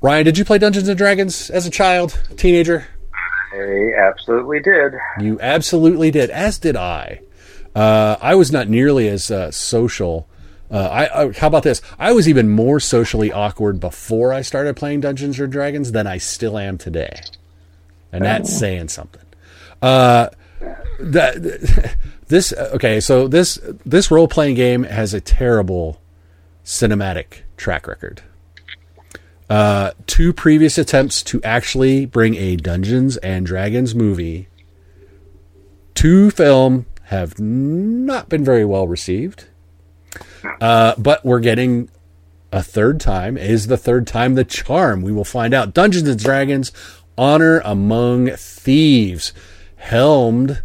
Ryan, did you play Dungeons and Dragons as a child, teenager? I absolutely did. You absolutely did, as did I. Uh, I was not nearly as uh, social. Uh, I, I, how about this? I was even more socially awkward before I started playing Dungeons and Dragons than I still am today, and that's saying something. Uh, that this okay. So this this role playing game has a terrible cinematic track record. Uh, two previous attempts to actually bring a Dungeons and Dragons movie to film have not been very well received. Uh, but we're getting a third time. Is the third time the charm? We will find out. Dungeons and Dragons Honor Among Thieves, helmed,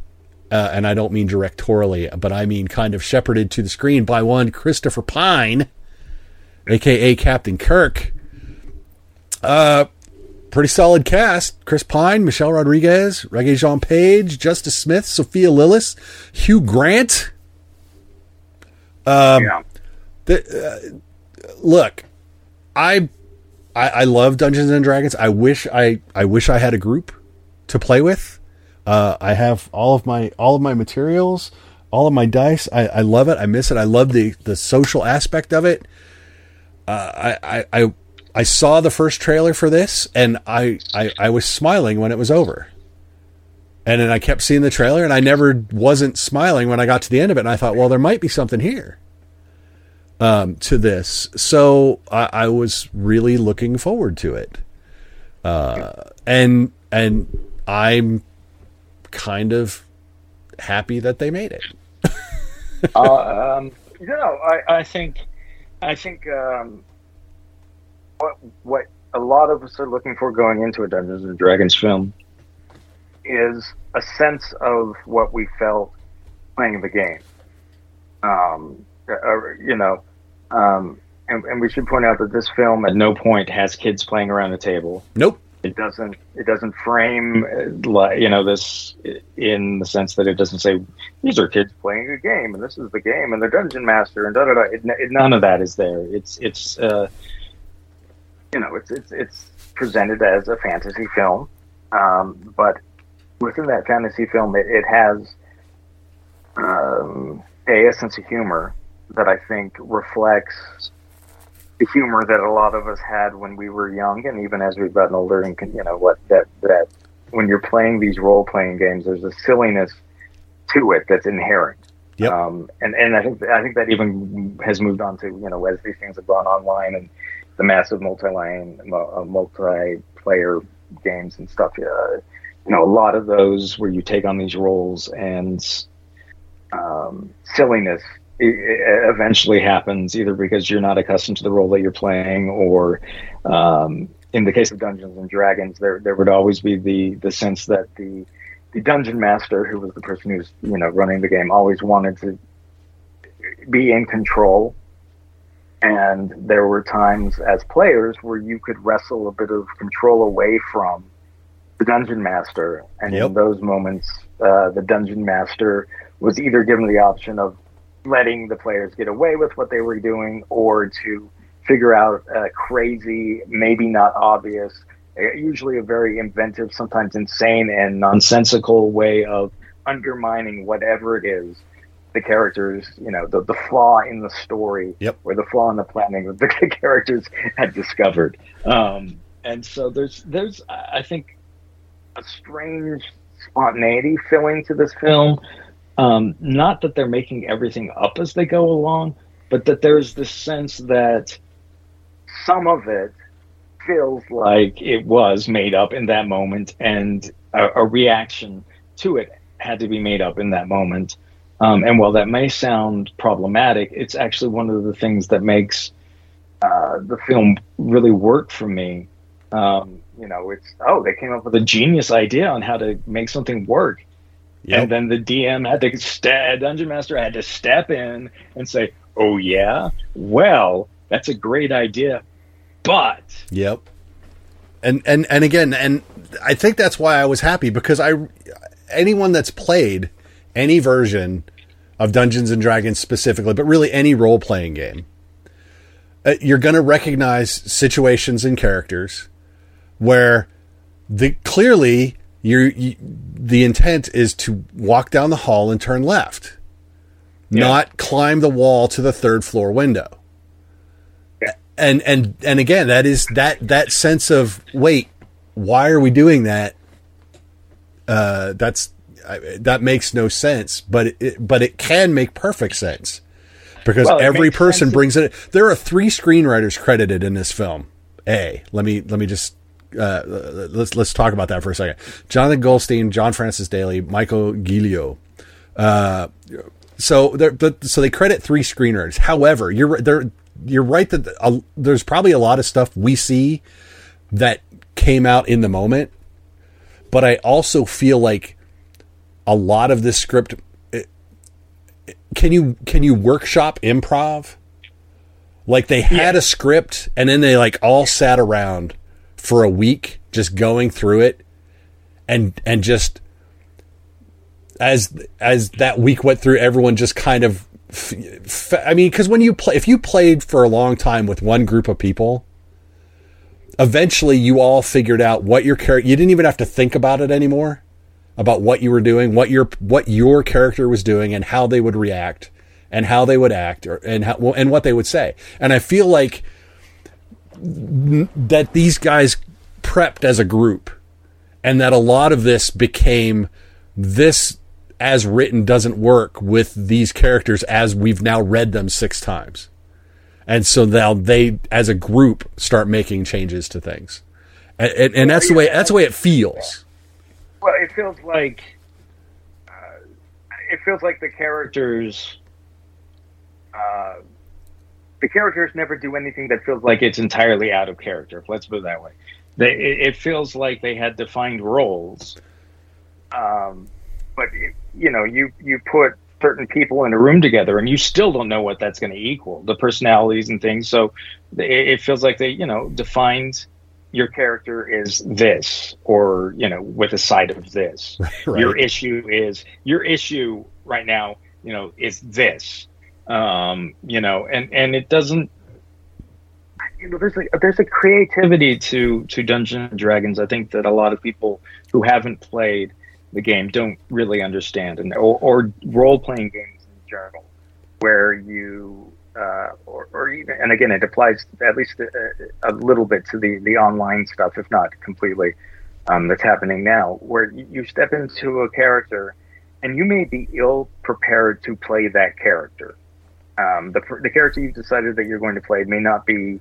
uh, and I don't mean directorially, but I mean kind of shepherded to the screen by one Christopher Pine, aka Captain Kirk. Uh, pretty solid cast. Chris Pine, Michelle Rodriguez, Regé Jean Page, Justice Smith, Sophia Lillis, Hugh Grant. Um, Yeah. the, uh, look, I, I I love Dungeons and Dragons. I wish I I wish I had a group to play with. Uh, I have all of my all of my materials, all of my dice. I, I love it. I miss it. I love the the social aspect of it. Uh, I, I I I saw the first trailer for this, and I, I I was smiling when it was over. And then I kept seeing the trailer, and I never wasn't smiling when I got to the end of it. And I thought, well, there might be something here um, to this. So I, I was really looking forward to it. Uh, and and I'm kind of happy that they made it. uh, um, you know, I, I think, I think um, what what a lot of us are looking for going into a Dungeons and Dragons film is a sense of what we felt playing the game. Um, uh, you know, um, and, and we should point out that this film at no point has kids playing around the table. Nope. It doesn't. It doesn't frame uh, like you know this in the sense that it doesn't say these are kids playing a game and this is the game and the dungeon master and da da da. It, it, none of that is there. It's it's uh, you know it's it's it's presented as a fantasy film, um, but within that fantasy film, it, it has um, a, a sense of humor that I think reflects the humor that a lot of us had when we were young, and even as we've gotten older, and you know what that that when you're playing these role playing games, there's a silliness to it that's inherent. Yep. Um, and and I think I think that even has moved on to you know as these things have gone online and the massive multi-line uh, multiplayer games and stuff. Uh, you know, a lot of those where you take on these roles and um, silliness eventually happens either because you're not accustomed to the role that you're playing or um, in the case of Dungeons and Dragons there there would always be the the sense that the the dungeon master who was the person who's you know running the game always wanted to be in control and there were times as players where you could wrestle a bit of control away from the dungeon master and Yep. in those moments uh, the dungeon master was either given the option of letting the players get away with what they were doing or to figure out a crazy maybe not obvious uh, usually a very inventive sometimes insane and nonsensical way of undermining whatever it is the characters, you know, the, the flaw in the story Yep. or the flaw in the planning that the characters had discovered. Um, and so there's there's I think a strange spontaneity feeling to this film. Um, not that they're making everything up as they go along, but that there's this sense that some of it feels like it was made up in that moment, and a, a reaction to it had to be made up in that moment. Um, and while that may sound problematic, it's actually one of the things that makes uh, the film really work for me. Um, you know, it's oh, they came up with a genius idea on how to make something work. Yep. And then the DM had to, st- Dungeon Master had to step in and say, "Oh yeah, well, that's a great idea, but." Yep. And and and again, and I think that's why I was happy because I, anyone that's played any version of Dungeons and Dragons specifically, but really any role playing game, uh, you're going to recognize situations and characters where the clearly you, the intent is to walk down the hall and turn left, yeah. not climb the wall to the third floor window. Yeah. And and and again, that is that that sense of wait, why are we doing that? Uh, that's that makes no sense, but it, but it can make perfect sense because well, every person brings it. There are three screenwriters credited in this film. A, let me let me just uh, let's let's talk about that for a second. Jonathan Goldstein, John Francis Daley, Michael Gilio. Uh, so but so they credit three screenwriters. However, you're there. You're right that uh, there's probably a lot of stuff we see that came out in the moment, but I also feel like a lot of this script can you can you workshop improv? Like they had yeah. a script and then they like all sat around for a week just going through it and and just as as that week went through everyone just kind of I mean cuz when you play if you played for a long time with one group of people eventually you all figured out what your character you didn't even have to think about it anymore about what you were doing, what your what your character was doing, and how they would react, and how they would act, or, and how and what they would say. And I feel like that these guys prepped as a group, and that a lot of this became this as written doesn't work with these characters as we've now read them six times. And so now they, as a group, start making changes to things, and, and, and that's the way that's the way it feels. Well, it feels like uh, it feels like the characters. Uh, the characters never do anything that feels like it's entirely out of character. Let's put it that way. They, it, it feels like they had defined roles, um, but it, you know, you you put certain people in a room together, and you still don't know what that's going to equal the personalities and things. So it, it feels like they, you know, defined your character is this or you know with a side of this. Right. your issue is your issue right now you know is this. Um you know and and it doesn't you know there's a there's a creativity to to dungeons and dragons i think that a lot of people who haven't played the game don't really understand. And or, or role playing games in general where you uh, or, or, even, and again, it applies at least a, a, little bit to the, the online stuff, if not completely, um, that's happening now, where you step into a character and you may be ill prepared to play that character. Um, the, the character you've decided that you're going to play may not be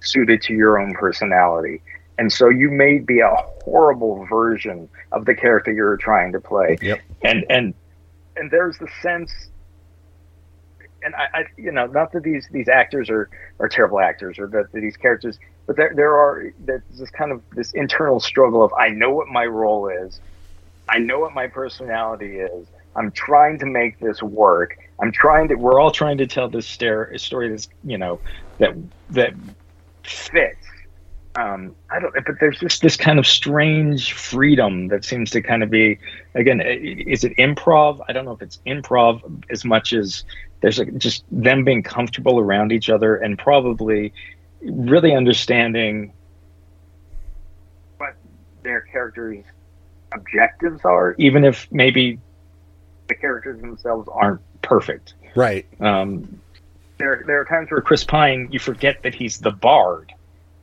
suited to your own personality. And so you may be a horrible version of the character you're trying to play. Yep. And, and, and there's the sense and I, I, you know, not that these these actors are are terrible actors or that, these characters, but there there are there's this kind of this internal struggle of I know what my role is, I know what my personality is. I'm trying to make this work. I'm trying to. We're all trying to tell this story that's you know that that fits. Um, I don't, but there's just this kind of strange freedom that seems to kind of be, again, is it improv? I don't know if it's improv as much as there's a, just them being comfortable around each other and probably really understanding what their characters' objectives are, even if maybe the characters themselves aren't perfect. Right. Um, there, there are times where Chris Pine, you forget that he's the bard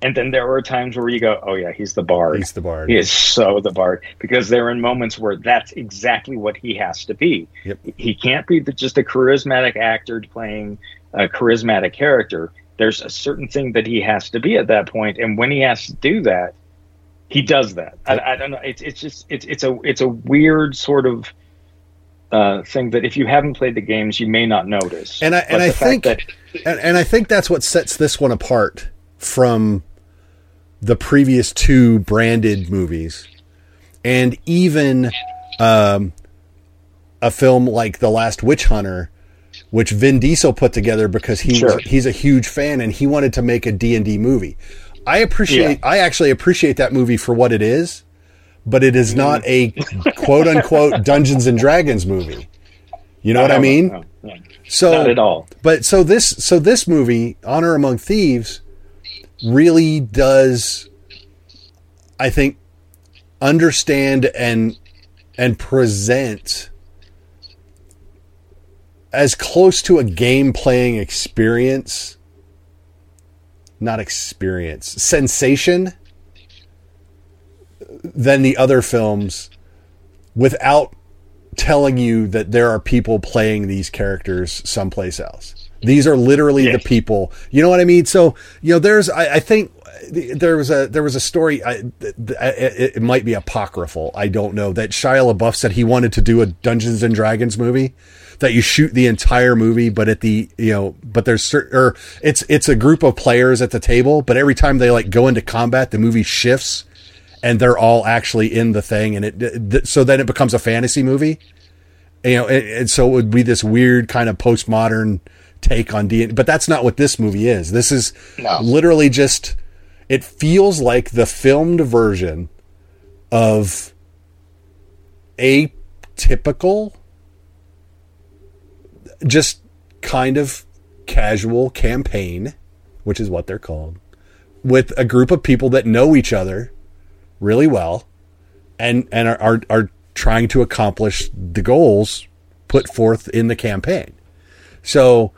and then there are times where you go, "Oh yeah, he's the bard. He's the bard. He is so the bard." Because there are moments where that's exactly what he has to be. Yep. He can't be the, just a charismatic actor playing a charismatic character. There's a certain thing that he has to be at that point, and when he has to do that, he does that. Yep. I, I, don't know. It's it's just it's it's a it's a weird sort of uh, thing that if you haven't played the games, you may not notice. And I and I think that and, and I think that's what sets this one apart from the previous two branded movies, and even um, a film like The Last Witch Hunter, which Vin Diesel put together because he Sure. he's a huge fan and he wanted to make a D and D movie. I appreciate. I actually appreciate that movie for what it is, but it is not a quote unquote Dungeons and Dragons movie. You know what I No, mean? no, no. So Not at all. But so this so this movie, Honor Among Thieves, really does I think understand and and present as close to a game playing experience not experience sensation than the other films without telling you that there are people playing these characters someplace else. These are literally Yes. the people. You know what I mean? So you know, there's I, I think there was a there was a story. I, it, it might be apocryphal. I don't know that Shia LaBeouf said he wanted to do a Dungeons and Dragons movie. That you shoot the entire movie, but at the you know, but there's certain or it's it's a group of players at the table, but every time they like go into combat, the movie shifts and they're all actually in the thing and it th- so then it becomes a fantasy movie you know and, and so it would be this weird kind of postmodern take on D but that's not what this movie is this is No. literally just it feels like the filmed version of a typical just kind of casual campaign which is what they're called with a group of people that know each other really well and and are, are are trying to accomplish the goals put forth in the campaign. So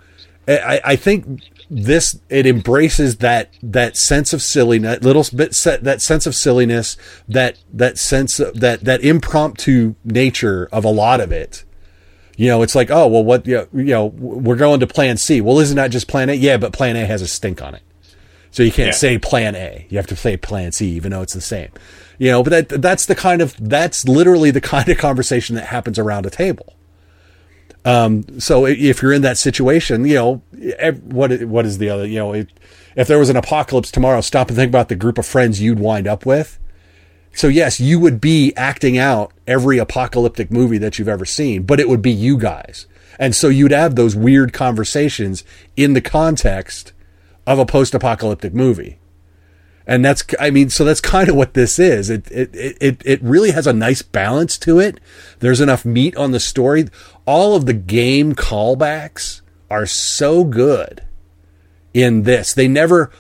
I, I think this it embraces that that sense of silliness, little bit set that sense of silliness, that that sense of that that impromptu nature of a lot of it. You know, it's like, oh well, what you know, you know, we're going to Plan C. Well, isn't that just Plan A? Yeah, but Plan A has a stink on it. So you can't Yeah. say plan A. You have to say plan C, even though it's the same. You know, but that that's the kind of that's literally the kind of conversation that happens around a table. Um, so if you're in that situation, you know, what what is the other? You know, if, if there was an apocalypse tomorrow, stop and think about the group of friends you'd wind up with. So yes, you would be acting out every apocalyptic movie that you've ever seen, but it would be you guys. And so you'd have those weird conversations in the context of a post-apocalyptic movie. And that's, I mean, so that's kind of what this is. It, it, it, it- really has a nice balance to it. There's enough meat on the story. All of the game callbacks are so good in this. They never,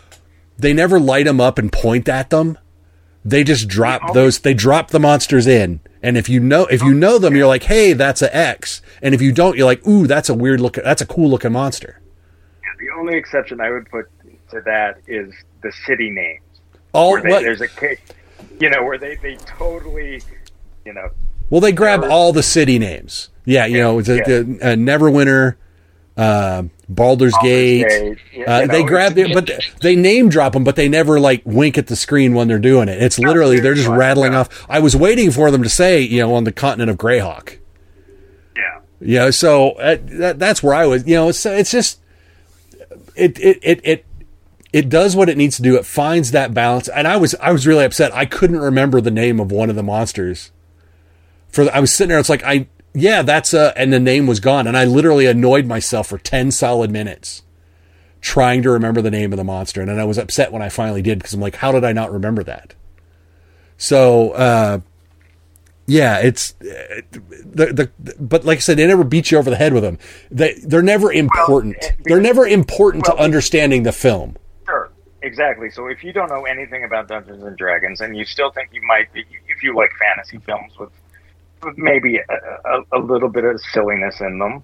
they never light them up and point at them. They just drop oh. those, they drop the monsters in. And if you know, if you know them, you're like, hey, that's a X. And if you don't, you're like, ooh, that's a weird look, that's a cool looking monster. The only exception I would put to that is the city names. All, they, what, there's a case, you know, where they, they totally, you know, Well, they grab all the city names. Yeah, you know, it's a, Yeah. the, uh, Neverwinter, uh, Baldur's, Gate. Gate, Uh, they know, grab it, but they- they name drop them, but they never like wink at the screen when they're doing it. It's literally they're just rattling off. I was waiting for them to say, you know, on the continent of Greyhawk. yeah. Yeah. so uh, that, that's where I was. You know, it's it's just it it it it it does what it needs to do. It finds that balance, and I was I was really upset. I couldn't remember the name of one of the monsters. For the, I was sitting there, it's like I yeah, that's a and the name was gone, and I literally annoyed myself for ten solid minutes trying to remember the name of the monster, and then I was upset when I finally did because I'm like, how did I not remember that? So. uh yeah, it's uh, the, the but like I said, they never beat you over the head with them. They they're never important. eh, they're never important to understanding the film. Exactly. So if you don't know anything about Dungeons and Dragons, and you still think you might be, if you like fantasy films with, with maybe a, a, a little bit of silliness in them,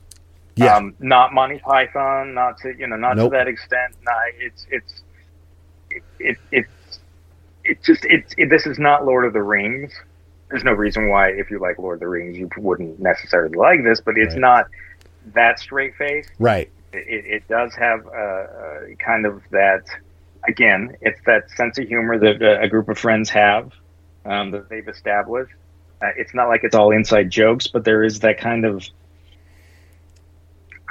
Yeah, um, not Monty Python, not to you know, not Nope. to that extent. Not it's it's it, it it's it just it's it, this is not Lord of the Rings. There's no reason why, if you like Lord of the Rings, you wouldn't necessarily like this, but it's Right. not that straight face right. it, it does have uh, uh, kind of that again it's that sense of humor that uh, a group of friends have um, that they've established Uh, it's not like it's all inside jokes, but there is that kind of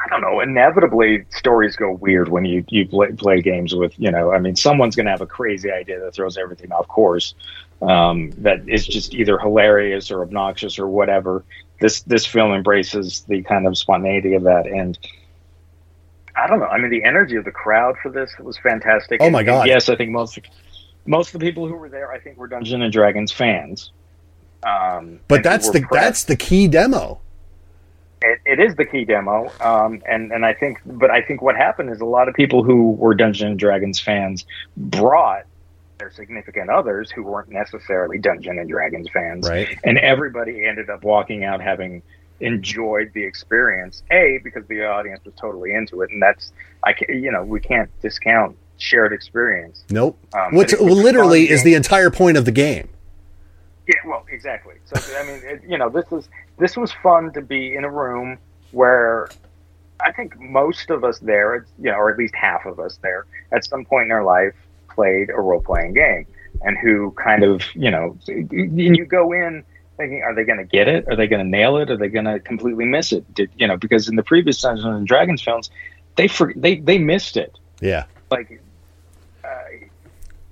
I don't know. Inevitably, stories go weird when you you play, play games with you know. I mean, someone's going to have a crazy idea that throws everything off course. Um, that is just either hilarious or obnoxious or whatever. This this film embraces the kind of spontaneity of that, and I don't know. I mean, the energy of the crowd for this was fantastic. Oh my And- God. and yes, I think most most of the people who were there, I think, were Dungeons and Dragons fans. Um, But that's the pressed. that's the key demo. It, it is the key demo, um, and and I think, but I think what happened is a lot of people who were Dungeons and Dragons fans brought their significant others who weren't necessarily Dungeons and Dragons fans, Right. and everybody ended up walking out having enjoyed the experience. A because the audience was totally into it, and that's I can, you know we can't discount shared experience. Nope. Um, Which but it was literally is the entire point of the game. Yeah, well, exactly. So I mean, it, you know, this is this was fun to be in a room where I think most of us there, you know, or at least half of us there, at some point in our life, played a role playing game, and who kind of, you know, and you go in thinking, are they going to get it? Are they going to nail it? Are they going to completely miss it? Did you know? Because in the previous Dungeons and Dragons films, they for, they they missed it Yeah. like uh,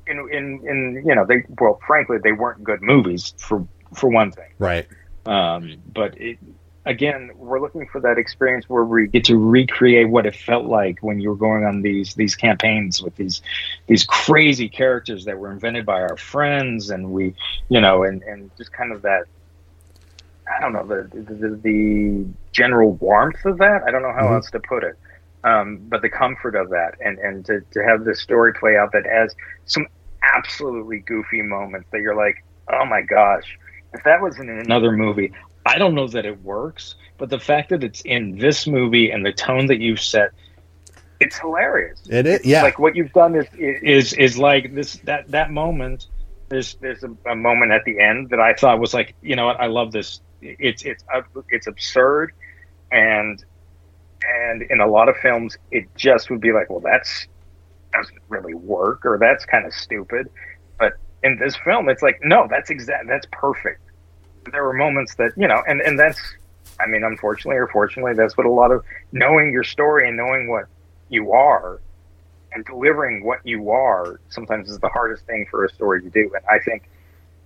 in in in you know they well frankly they weren't good movies for for one thing Right. um but it again we're looking for that experience where we get to recreate what it felt like when you were going on these these campaigns with these these crazy characters that were invented by our friends and we you know and and just kind of that I don't know the the, the general warmth of that. I don't know how Mhm. else to put it, um, but the comfort of that, and and to to have this story play out that has some absolutely goofy moments that you're like, oh my gosh, if that was in another movie, I don't know that it works, but the fact that it's in this movie and the tone that you've set, it's hilarious It is. Yeah. like what you've done is is is like this that that moment there's there's a, a moment at the end that I thought was like you know what I love this it's it's it's absurd and and in a lot of films it just would be like well that's doesn't really work or that's kind of stupid but in this film it's like no that's exact that's perfect there were moments that you know and and that's I mean unfortunately or fortunately that's what a lot of knowing your story and knowing what you are and delivering what you are sometimes is the hardest thing for a story to do. And I think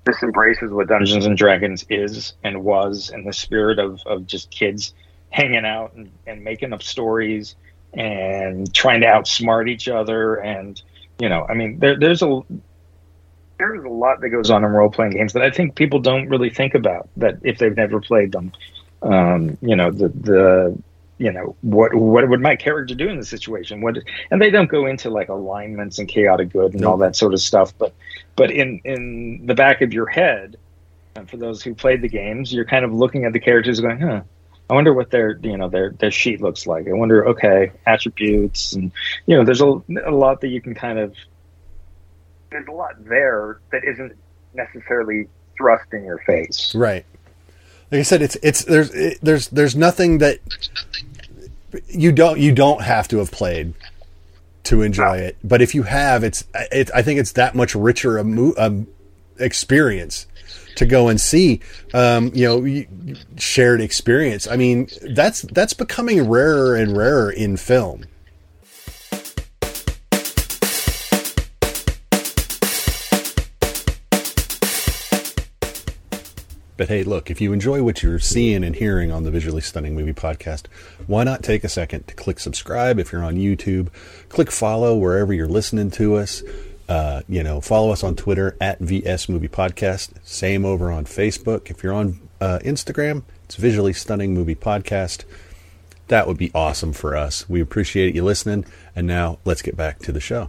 this embraces what Dungeons and Dragons is and was in the spirit of, of just kids hanging out and, and making up stories and trying to outsmart each other. And, you know, I mean, there, there's a, there's a lot that goes on in role playing games that I think people don't really think about that if they've never played them. Um, you know, the, the, you know what what would my character do in this situation? What and they don't go into like alignments and chaotic good and all that sort of stuff but but in in the back of your head and for those who played the games you're kind of looking at the characters going huh i wonder what their you know their their sheet looks like. I wonder okay attributes and you know there's a, a lot that you can kind of there's a lot there that isn't necessarily thrust in your face Right. Like I said, it's it's there's it, there's there's nothing that you don't you don't have to have played to enjoy it. But if you have, it's it, I think it's that much richer a mo- um, experience to go and see. Um, you know, shared experience. I mean, that's that's becoming rarer and rarer in film. But hey, look, if you enjoy what you're seeing and hearing on the Visually Stunning Movie Podcast, why not take a second to click subscribe if you're on YouTube? Click follow wherever you're listening to us. Uh, you know, follow us on Twitter at VS Movie Podcast. Same over on Facebook. If you're on uh, Instagram, it's Visually Stunning Movie Podcast. That would be awesome for us. We appreciate you listening. And now let's get back to the show.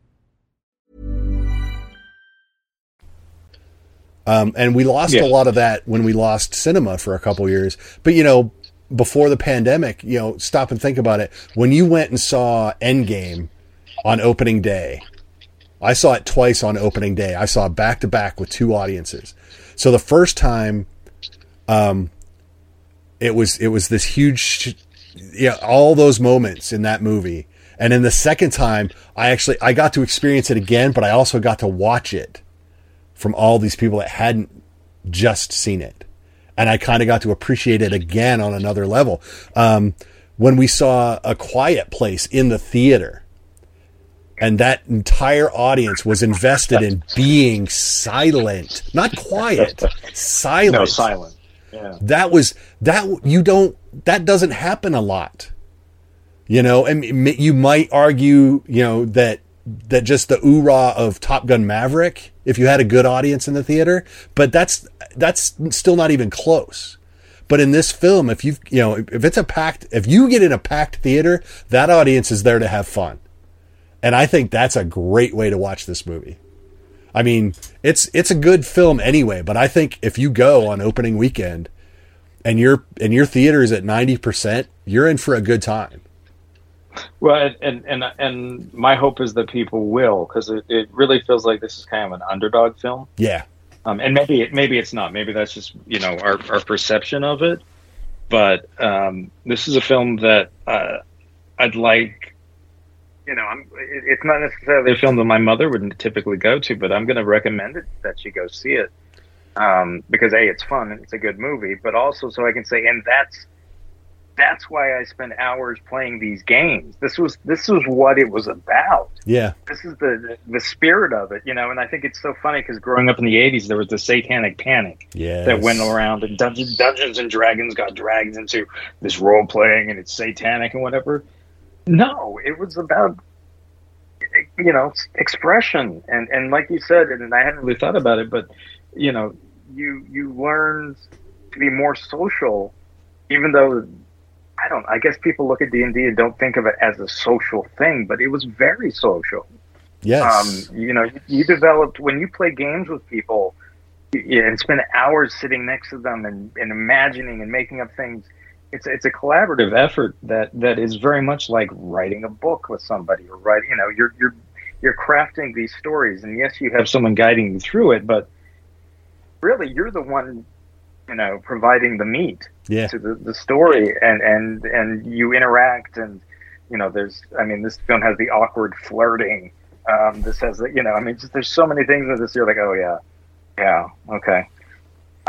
Um, and we lost Yeah. a lot of that when we lost cinema for a couple years. But you know, before the pandemic, you know, stop and think about it. When you went and saw Endgame on opening day, I saw it twice on opening day. I saw back to back with two audiences. So the first time, um, it was it was this huge, yeah, all those moments in that movie. And then the second time, I actually I got to experience it again, but I also got to watch it from all these people that hadn't just seen it. And I kind of got to appreciate it again on another level. Um, when we saw A Quiet Place in the theater, and that entire audience was invested in being silent, not quiet, silent. No, silent. Yeah. That was that you don't that doesn't happen a lot. You know, and you might argue, you know, that that just the oorah of Top Gun Maverick, if you had a good audience in the theater, but that's that's still not even close. But in this film, if you you know if it's a packed, if you get in a packed theater, that audience is there to have fun, and I think that's a great way to watch this movie. I mean, it's it's a good film anyway, but I think if you go on opening weekend and your and your theater is at ninety percent, you're in for a good time. Well, and and and my hope is that people will, because it, it really feels like this is kind of an underdog film. Yeah, Um, and maybe it, maybe it's not. Maybe that's just you know our our perception of it. But um, this is a film that uh, I'd like. You know, I'm. it- It's not necessarily a film that my mother would typically go to, but I'm going to recommend it that she go see it um, because a it's fun and it's a good movie, but also so I can say, and that's that's why I spent hours playing these games. This was this was what it was about yeah, this is the the spirit of it, you know. And I think it's so funny because growing up in the '80s, there was the satanic panic yeah. that went around, and Dungeons, Dungeons and Dragons got dragged into this role playing, and it's satanic and whatever. No, it was about you know expression, and and like you said, and I hadn't really thought about it, but you know, you you learned to be more social, even though. I don't. I guess people look at D and D and don't think of it as a social thing, but it was very social Yes. um, you know, you developed when you play games with people and spend hours sitting next to them and, and imagining and making up things. It's it's a collaborative effort that, that is very much like writing a book with somebody or writing. You know, you're you're you're crafting these stories, and yes, you have someone guiding you through it, but really, you're the one, you know, providing the meat yeah. to the, the story and, and and you interact and you know there's i mean this film has the awkward flirting um this has the you know i mean just there's so many things in this you're like oh yeah. Yeah. Okay.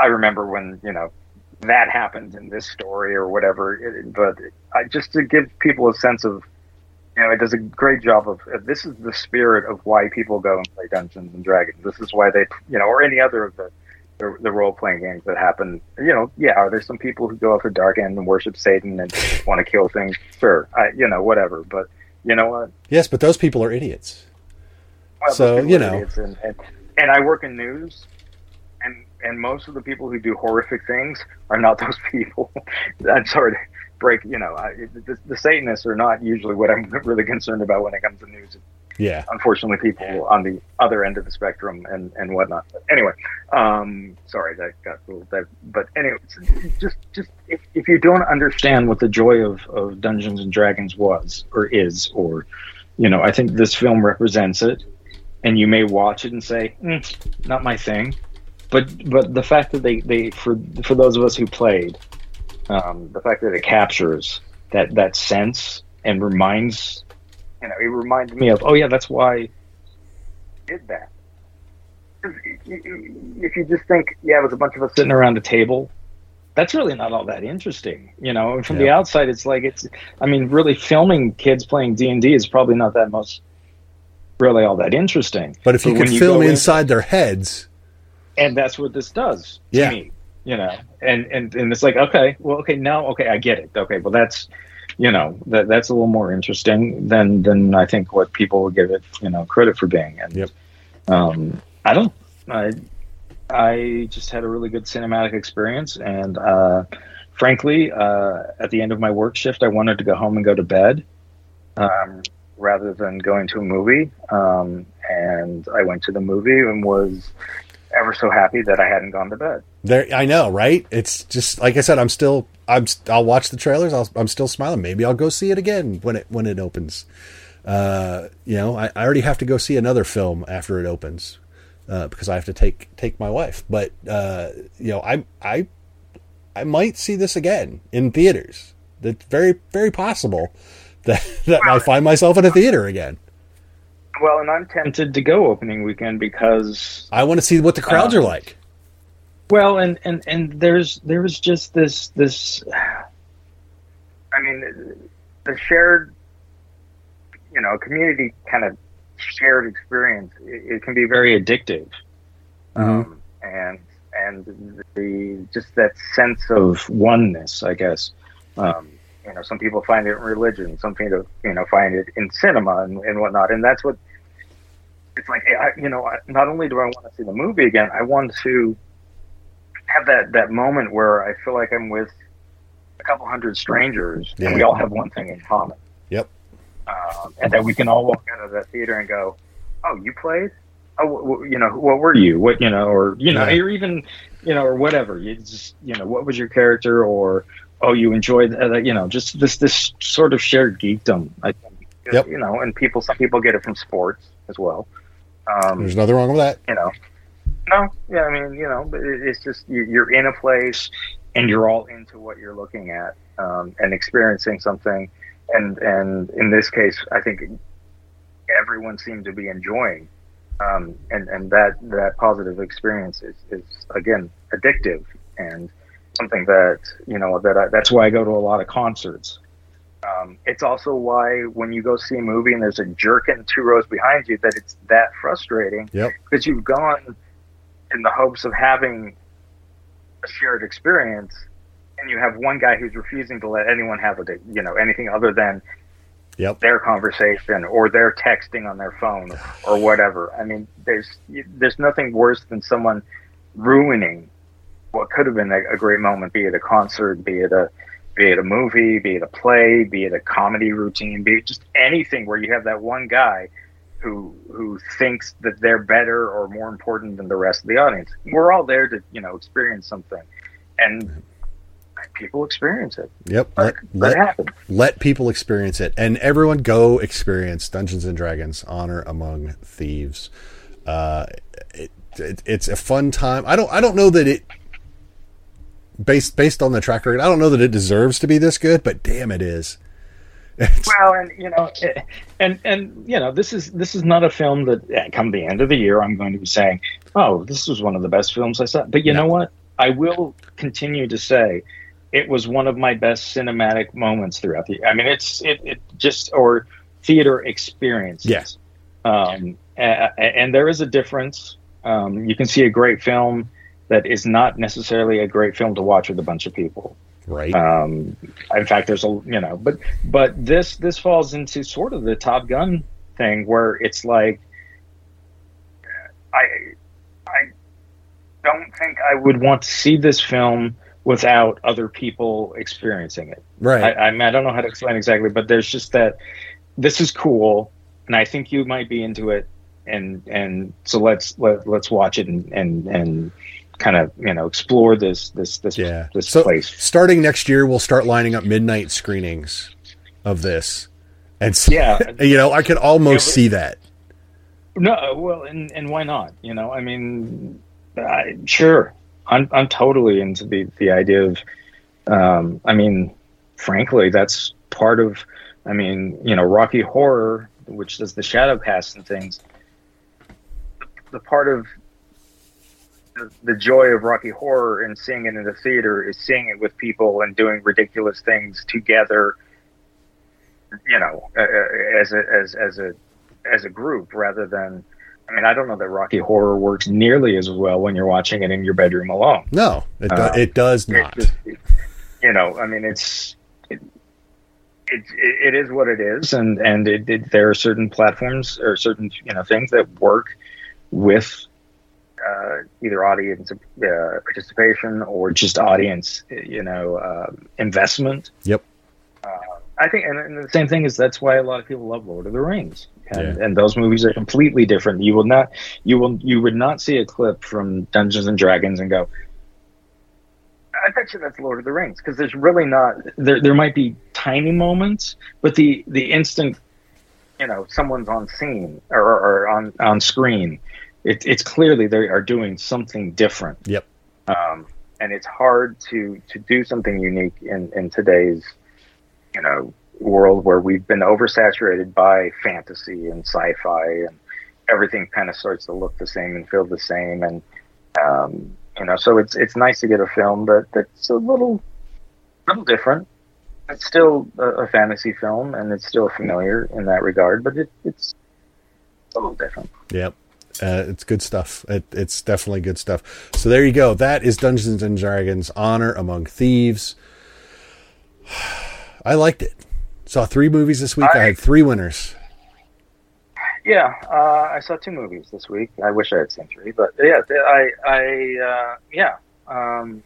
I remember when you know that happened in this story or whatever it, but I, just to give people a sense of you know it does a great job of uh, this is the spirit of why people go and play dungeons and dragons. This is why they you know or any other of the the, the role playing games that happen. You know, yeah, are there some people who go off the dark end and worship Satan and want to kill things? Sure, I, you know, whatever. But you know what? Yes, but those people are idiots. Well, So, you know. and, and and I work in news, and and most of the people who do horrific things are not those people. I'm sorry to break. You know, I, the, the Satanists are not usually what I'm really concerned about when it comes to news. Yeah. unfortunately people on the other end of the spectrum and and whatnot. But anyway um sorry that got a little that but anyway just just if, if you don't understand what the joy of of dungeons and dragons was or is or you know i think this film represents it. And you may watch it and say, mm, "Not my thing," but but the fact that they they for for those of us who played, um, the fact that it captures that that sense and reminds, you know, it reminded me of, oh yeah, that's why I did that. If you just think, yeah, it was a bunch of us sitting around a table that's really not all that interesting you know? From yeah. the outside it's like it's i mean really filming kids playing d&d is probably not that most really all that interesting. But if you but could film inside in, their heads and that's what this does yeah. me, you know? And, and and it's like okay well okay now okay i get it. Okay well that's you know that that's a little more interesting than than i think what people would give it you know credit for being and yep. um i don't I, I just had a really good cinematic experience, and uh, frankly, uh, at the end of my work shift, I wanted to go home and go to bed um, rather than going to a movie. Um, and I went to the movie and was ever so happy that I hadn't gone to bed. There, I know, right? It's just like I said. I'm still, I'm, I'll watch the trailers. i am still smiling. Maybe I'll go see it again when it when it opens. Uh, you know, I, I already have to go see another film after it opens uh, because I have to take take my wife. But uh, you know, I I I might see this again in theaters. It's very very possible that that I find myself in a theater again. Well, and I'm tempted to go opening weekend because I want to see what the crowds uh, are like. Well, and and and there's there was just this this. I mean, the shared, you know, community kind of shared experience, it, it can be very addictive. Mm-hmm. Um, and and the just that sense of oneness, I guess. Um, you know, some people find it in religion, some people you know find it in cinema and, and whatnot, and that's what it's like. I, you know, not only do I want to see the movie again, I want to have that that moment where I feel like I'm with a couple hundred strangers, yeah. and we all have one thing in common. Yep um, and that we can all walk out of that theater and go, "Oh, you played? Oh, you know, what were you? What you know, or you know, yeah. or even you know, or whatever. You just you know, what was your character, or oh, you enjoyed, uh, you know, just this this sort of shared geekdom. I think, yep. you know, and people, some people get it from sports as well. Um, There's nothing wrong with that. You know, no, yeah, I mean, you know, it's just you're in a place and you're all into what you're looking at um, and experiencing something and and in this case, I think everyone seemed to be enjoying, um, and and that that positive experience is, is again addictive and something that you know that I, that's why I go to a lot of concerts. Um, it's also why when you go see a movie and there's a jerk in two rows behind you, that it's that frustrating yep. because you've gone in the hopes of having a shared experience and you have one guy who's refusing to let anyone have a you know anything other than yep. their conversation or their texting on their phone or whatever. I mean, there's there's nothing worse than someone ruining what could have been a, a great moment, be it a concert, be it a be it a movie, be it a play, be it a comedy routine, be it just anything where you have that one guy who who thinks that they're better or more important than the rest of the audience. We're all there to you know experience something, and people experience it. Yep. Let, let, happen. let, people experience it. And everyone go experience Dungeons and Dragons Honor Among Thieves. Uh, it, it, it's a fun time. I don't I don't know that it based based on the track record, I don't know that it deserves to be this good, but damn it is. Well, and you know, and and you know, this is this is not a film that come the end of the year I'm going to be saying, "Oh, this was one of the best films I saw." But you no. know what? I will continue to say it was one of my best cinematic moments throughout the. I mean, it's it, it just or theater experience. Yes. Um, and, and there is a difference. Um, you can see a great film that is not necessarily a great film to watch with a bunch of people. Right. Um, in fact, there's a you know, but but this this falls into sort of the Top Gun thing where it's like I I don't think I would want to see this film without other people experiencing it. Right. I, I, mean, I don't know how to explain exactly, but there's just that this is cool, and I think you might be into it, and and so let's let let's watch it and and and kind of you know explore this this this yeah. this so place. Starting next year, we'll start lining up midnight screenings of this, and see, yeah, you know I could almost yeah, see that. No, well, and and why not? You know, I mean, I, sure, I'm I'm totally into the the idea of, um, I mean, frankly, that's part of, I mean, you know, Rocky Horror, which does the shadow cast and things. The part of the, joy of Rocky Horror and seeing it in the theater is seeing it with people and doing ridiculous things together. You know, uh, as a as as a as a group rather than. I mean, I don't know that Rocky Horror works nearly as well when you're watching it in your bedroom alone. No, it, do, Uh, it does It not. just- it- you know, I mean, it's it, it, it is what it is, and and it, it, there are certain platforms or certain you know things that work with uh, either audience uh, participation or just audience, you know, uh, investment. Yep. I think, and, and the same thing is that's why a lot of people love Lord of the Rings, and, Yeah. and those movies are completely different. You will not, you will, you would not see a clip from Dungeons and Dragons and go, I bet you that's Lord of the Rings because there's really not. There, there might be tiny moments, but the the instant, you know, someone's on scene or, or on on screen, it, it's clearly they are doing something different Yep. um, and it's hard to to do something unique in in today's you know world where we've been oversaturated by fantasy and sci-fi and everything kind of starts to look the same and feel the same and um, you know so it's it's nice to get a film that that's a little little different it's still a, a fantasy film and it's still familiar in that regard but it, it's a little different Yep. Uh, it's good stuff. It, it's definitely good stuff. So there you go. That is Dungeons and Dragons: Honor Among Thieves. I liked it. Saw three movies this week. I, I- had three winners. Yeah, uh, I saw two movies this week. I wish I had seen three, but yeah, I, I, uh, yeah, um,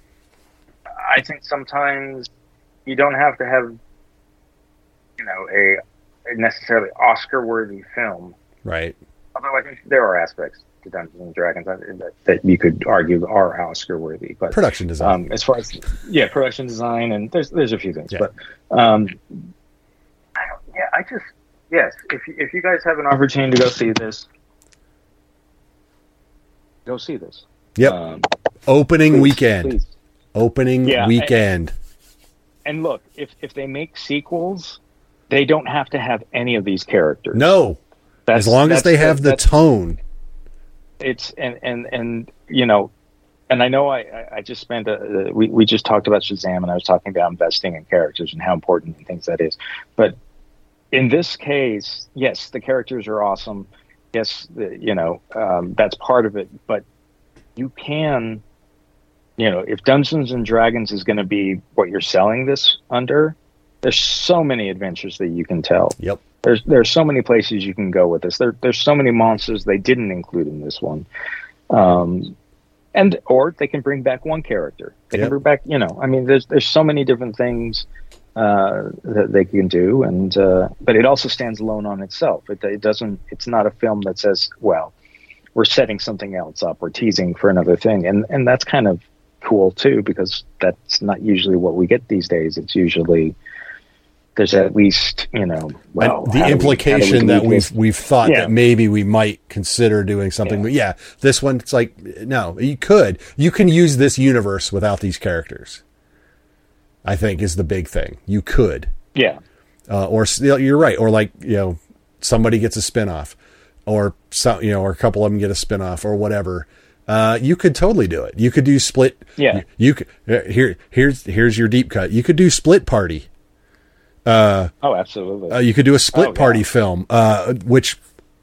I think sometimes you don't have to have, you know, a, a necessarily Oscar-worthy film. Right. Although I think there are aspects to Dungeons and Dragons that, that, that you could argue are Oscar-worthy, but Production design. um, as far as yeah, production design and there's there's a few things, Yeah. but um, I don't, yeah, I just yes, if you, if you guys have an opportunity to go see this, go see this. yep. Um, Opening please, weekend. please. Opening Yeah, weekend. And look, if if they make sequels, they don't have to have any of these characters. no. That's- As long as they have the tone. it's and and and you know and i know i I- just spent a, we, we just talked about shazam and i was talking about investing in characters and how important and things that is but in this case yes the characters are awesome yes the, you know um, that's part of it but you can you know if dungeons and dragons is going to be what you're selling this under there's so many adventures that you can tell Yep. There's there's so many places you can go with this. There there's so many monsters they didn't include in this one, um, and or they can bring back one character. They Yep. can bring back you know. I mean, there's there's so many different things uh, that they can do, and uh, but it also stands alone on itself. It, it doesn't. It's not a film that says, well, we're setting something else up. We're teasing for another thing, and and that's kind of cool too because that's not usually what we get these days. It's usually there's at least you know well And the do we- do we implication that we've thought Yeah. that maybe we might consider doing something. Yeah. But yeah, this one it's like no, you could. You can use this universe without these characters. I think is the big thing. You could. yeah Uh, or you're right or like, you know, somebody gets a spin-off or some, you know, or a couple of them get a spin-off or whatever. Uh, you could totally do it. You could do split. Yeah. You, you could, here, here's, here's your deep cut. You could do split party. Oh absolutely Uh, you could do a split Oh, yeah. party film, uh, which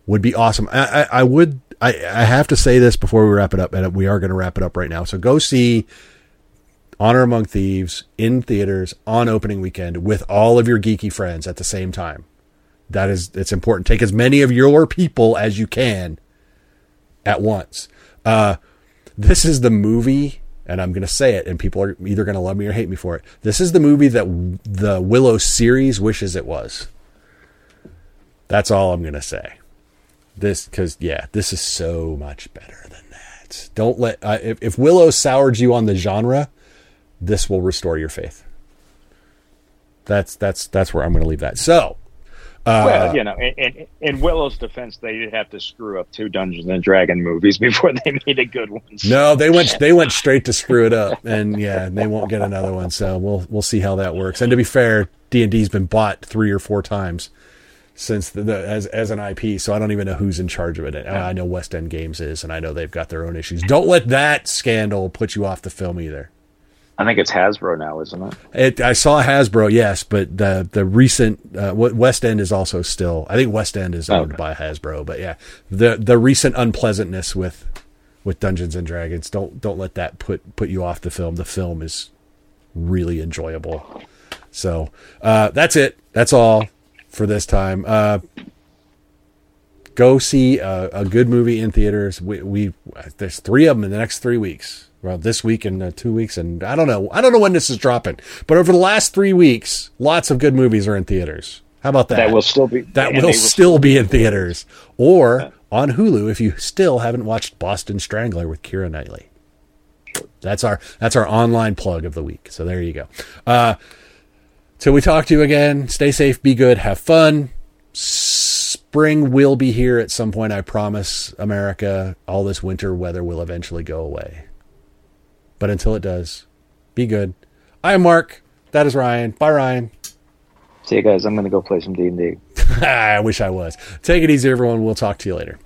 would be awesome. I, I, I would. I, I have to say this before we wrap it up, and we are going to wrap it up right now. So go see Honor Among Thieves in theaters on opening weekend with all of your geeky friends at the same time. That is, it's important. Take as many of your people as you can at once. Uh, this is the movie, and I'm going to say it, and people are either going to love me or hate me for it. This is the movie that the Willow series wishes it was. That's all I'm going to say. This, because yeah, this is so much better than that. Don't let uh, if, if Willow soured you on the genre, this will restore your faith. That's that's that's where I'm going to leave that. So, Uh, well, you know, in, in, in Willow's defense, they did have to screw up two Dungeons and Dragon movies before they made a good one. No, they went they went straight to screw it up, and yeah, they won't get another one. So we'll we'll see how that works. And to be fair, D and D's been bought three or four times since the, the as as an IP, so I don't even know who's in charge of it. I know West End Games is, and I know they've got their own issues. Don't let that scandal put you off the film either. I think it's Hasbro now, isn't it? It, I saw Hasbro, yes, but the the recent uh, West End is also still. I think West End is owned Okay. by Hasbro, but yeah, the the recent unpleasantness with with Dungeons and Dragons don't don't let that put put you off the film. The film is really enjoyable. So uh, that's it. That's all for this time. Uh, go see a, a good movie in theaters. We, we there's three of them in the next three weeks. Well, this week and uh, two weeks, and I don't know. I don't know when this is dropping, but over the last three weeks, lots of good movies are in theaters. How about that? That will still be that and will still be in theaters or on Hulu if you still haven't watched Boston Strangler with Keira Knightley. That's our that's our online plug of the week. So there you go. Uh, till we talk to you again, stay safe, be good, have fun. Spring will be here at some point. I promise. America, all this winter weather will eventually go away. But until it does, be good. I am Mark. That is Ryan. Bye, Ryan. See you guys. I'm going to go play some D and D. I wish I was. Take it easy, everyone. We'll talk to you later.